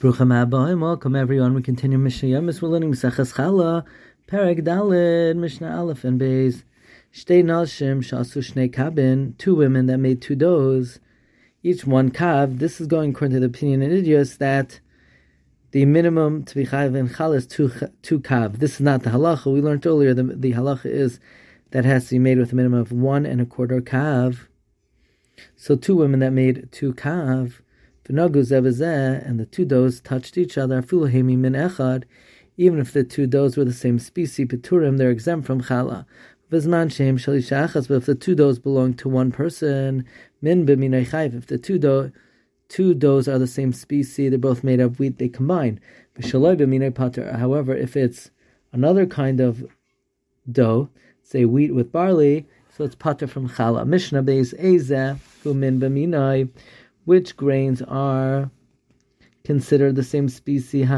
Brucham Habayim, welcome everyone. We continue Mishnah Yemis. We're learning Mesachas Chala, Perek Dalid, Mishnah Aleph and Beis. Shtei Nashim Shasu Shnei Kabin, two women that made two doughs, each one kav. This is going according to the opinion in Idios that the minimum to be chayiv in is two, two kav. This is not the halacha. We learned earlier the, the halacha is that has to be made with a minimum of one and a quarter kav. So two women that made two kav, and the two doughs touched each other, min echad, even if the two doughs were the same species, peturim, they're exempt from chala. Shem but if the two does belong to one person, min b'minay if the two do, two doughs are the same species, they're both made of wheat, they combine. However, if it's another kind of dough, say wheat with barley, so it's pater from chala. Mishnah beis eze min b'minay which grains are considered the same species.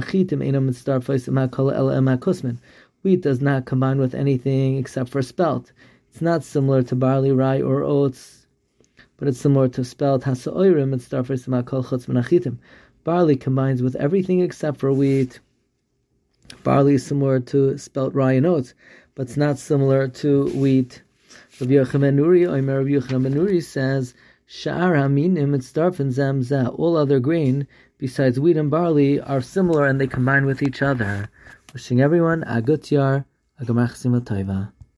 Wheat does not combine with anything except for spelt. It's not similar to barley, rye, or oats, but it's similar to spelt. Barley combines with everything except for wheat. Barley is similar to spelt, rye, and oats, but it's not similar to wheat. Rabbi Yochanan Nuri, Rabbi Yochanan Nuri says Sha'ar haminim mitzdarfen zamza. All other grain besides wheat and barley are similar and they combine with each other. Wishing everyone a good yar, a gamach